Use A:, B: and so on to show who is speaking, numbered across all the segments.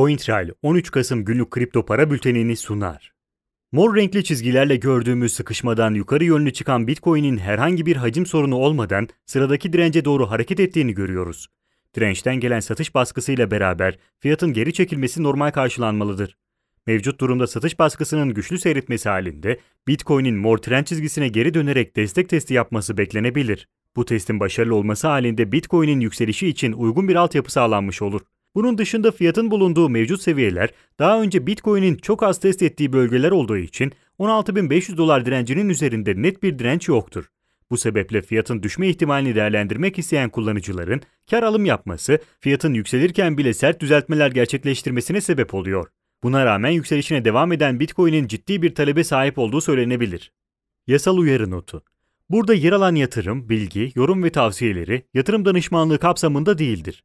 A: CoinTrail 13 Kasım günlük kripto para bültenini sunar. Mor renkli çizgilerle gördüğümüz sıkışmadan yukarı yönlü çıkan Bitcoin'in herhangi bir hacim sorunu olmadan sıradaki dirence doğru hareket ettiğini görüyoruz. Dirençten gelen satış baskısıyla beraber fiyatın geri çekilmesi normal karşılanmalıdır. Mevcut durumda satış baskısının güçlü seyretmesi halinde Bitcoin'in mor trend çizgisine geri dönerek destek testi yapması beklenebilir. Bu testin başarılı olması halinde Bitcoin'in yükselişi için uygun bir altyapı sağlanmış olur. Bunun dışında fiyatın bulunduğu mevcut seviyeler daha önce Bitcoin'in çok az test ettiği bölgeler olduğu için 16.500 dolar direncinin üzerinde net bir direnç yoktur. Bu sebeple fiyatın düşme ihtimalini değerlendirmek isteyen kullanıcıların kar alım yapması, fiyatın yükselirken bile sert düzeltmeler gerçekleştirmesine sebep oluyor. Buna rağmen yükselişine devam eden Bitcoin'in ciddi bir talebe sahip olduğu söylenebilir. Yasal uyarı notu. Burada yer alan yatırım, bilgi, yorum ve tavsiyeleri yatırım danışmanlığı kapsamında değildir.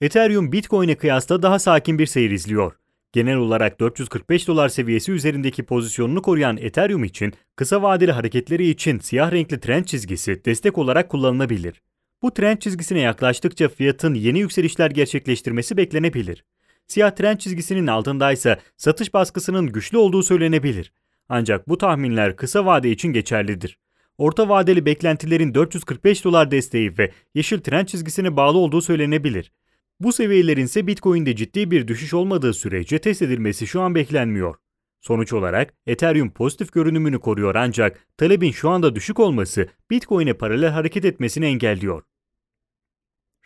A: Ethereum Bitcoin'e kıyasla daha sakin bir seyir izliyor. Genel olarak 445 dolar seviyesi üzerindeki pozisyonunu koruyan Ethereum için kısa vadeli hareketleri için siyah renkli trend çizgisi destek olarak kullanılabilir. Bu trend çizgisine yaklaştıkça fiyatın yeni yükselişler gerçekleştirmesi beklenebilir. Siyah trend çizgisinin altındaysa satış baskısının güçlü olduğu söylenebilir. Ancak bu tahminler kısa vade için geçerlidir. Orta vadeli beklentilerin 445 dolar desteği ve yeşil trend çizgisine bağlı olduğu söylenebilir. Bu seviyelerin ise Bitcoin'de ciddi bir düşüş olmadığı sürece test edilmesi şu an beklenmiyor. Sonuç olarak Ethereum pozitif görünümünü koruyor ancak talebin şu anda düşük olması Bitcoin'e paralel hareket etmesini engelliyor.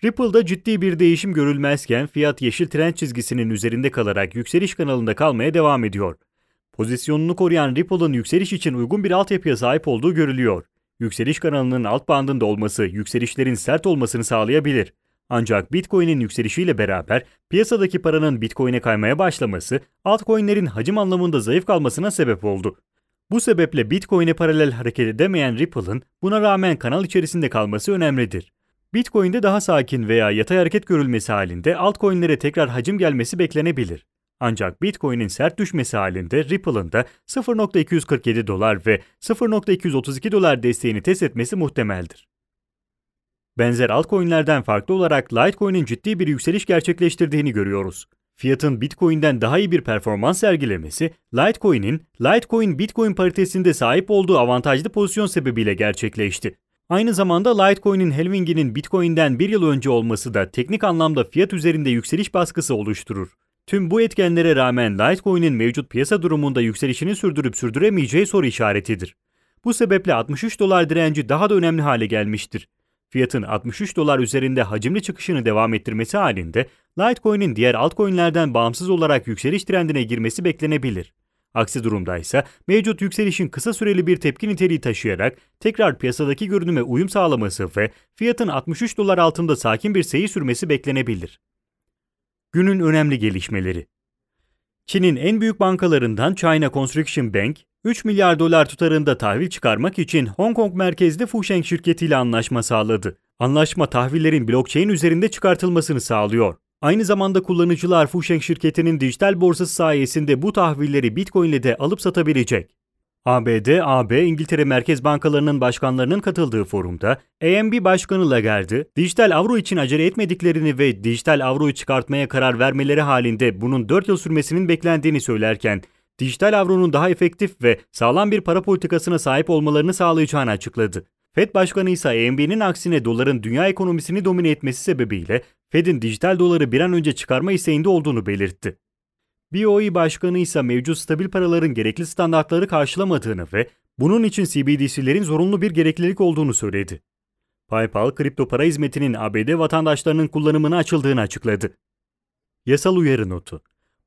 A: Ripple'da ciddi bir değişim görülmezken fiyat yeşil trend çizgisinin üzerinde kalarak yükseliş kanalında kalmaya devam ediyor. Pozisyonunu koruyan Ripple'ın yükseliş için uygun bir altyapıya sahip olduğu görülüyor. Yükseliş kanalının alt bandında olması yükselişlerin sert olmasını sağlayabilir. Ancak Bitcoin'in yükselişiyle beraber piyasadaki paranın Bitcoin'e kaymaya başlaması altcoin'lerin hacim anlamında zayıf kalmasına sebep oldu. Bu sebeple Bitcoin'e paralel hareket edemeyen Ripple'ın buna rağmen kanal içerisinde kalması önemlidir. Bitcoin'de daha sakin veya yatay hareket görülmesi halinde altcoin'lere tekrar hacim gelmesi beklenebilir. Ancak Bitcoin'in sert düşmesi halinde Ripple'ın da 0.247 dolar ve 0.232 dolar desteğini test etmesi muhtemeldir. Benzer altcoin'lerden farklı olarak Litecoin'in ciddi bir yükseliş gerçekleştirdiğini görüyoruz. Fiyatın Bitcoin'den daha iyi bir performans sergilemesi, Litecoin'in Litecoin Bitcoin paritesinde sahip olduğu avantajlı pozisyon sebebiyle gerçekleşti. Aynı zamanda Litecoin'in halvinginin Bitcoin'den bir yıl önce olması da teknik anlamda fiyat üzerinde yükseliş baskısı oluşturur. Tüm bu etkenlere rağmen Litecoin'in mevcut piyasa durumunda yükselişini sürdürüp sürdüremeyeceği soru işaretidir. Bu sebeple 63 dolar direnci daha da önemli hale gelmiştir. Fiyatın 63 dolar üzerinde hacimli çıkışını devam ettirmesi halinde Litecoin'in diğer altcoin'lerden bağımsız olarak yükseliş trendine girmesi beklenebilir. Aksi durumda ise mevcut yükselişin kısa süreli bir tepki niteliği taşıyarak tekrar piyasadaki görünüme uyum sağlaması ve fiyatın 63 dolar altında sakin bir seyir sürmesi beklenebilir. Günün önemli gelişmeleri Çin'in en büyük bankalarından China Construction Bank, 3 milyar dolar tutarında tahvil çıkarmak için Hong Kong merkezli Fusheng şirketiyle anlaşma sağladı. Anlaşma tahvillerin blockchain üzerinde çıkartılmasını sağlıyor. Aynı zamanda kullanıcılar Fusheng şirketinin dijital borsası sayesinde bu tahvilleri Bitcoin ile de alıp satabilecek. ABD, AB, İngiltere Merkez Bankalarının başkanlarının katıldığı forumda AMB Başkanı Lagarde, dijital avro için acele etmediklerini ve dijital avroyu çıkartmaya karar vermeleri halinde bunun 4 yıl sürmesinin beklendiğini söylerken, dijital avronun daha efektif ve sağlam bir para politikasına sahip olmalarını sağlayacağını açıkladı. Fed Başkanı ise AMB'nin aksine doların dünya ekonomisini domine etmesi sebebiyle Fed'in dijital doları bir an önce çıkarma isteğinde olduğunu belirtti. BOE Başkanı ise mevcut stabil paraların gerekli standartları karşılamadığını ve bunun için CBDC'lerin zorunlu bir gereklilik olduğunu söyledi. PayPal, kripto para hizmetinin ABD vatandaşlarının kullanımına açıldığını açıkladı. Yasal uyarı notu.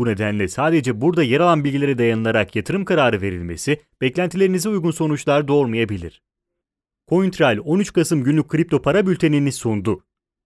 A: Bu nedenle sadece burada yer alan bilgilere dayanılarak yatırım kararı verilmesi, beklentilerinize uygun sonuçlar doğurmayabilir. CoinTrail 13 Kasım günlük kripto para bültenini sundu.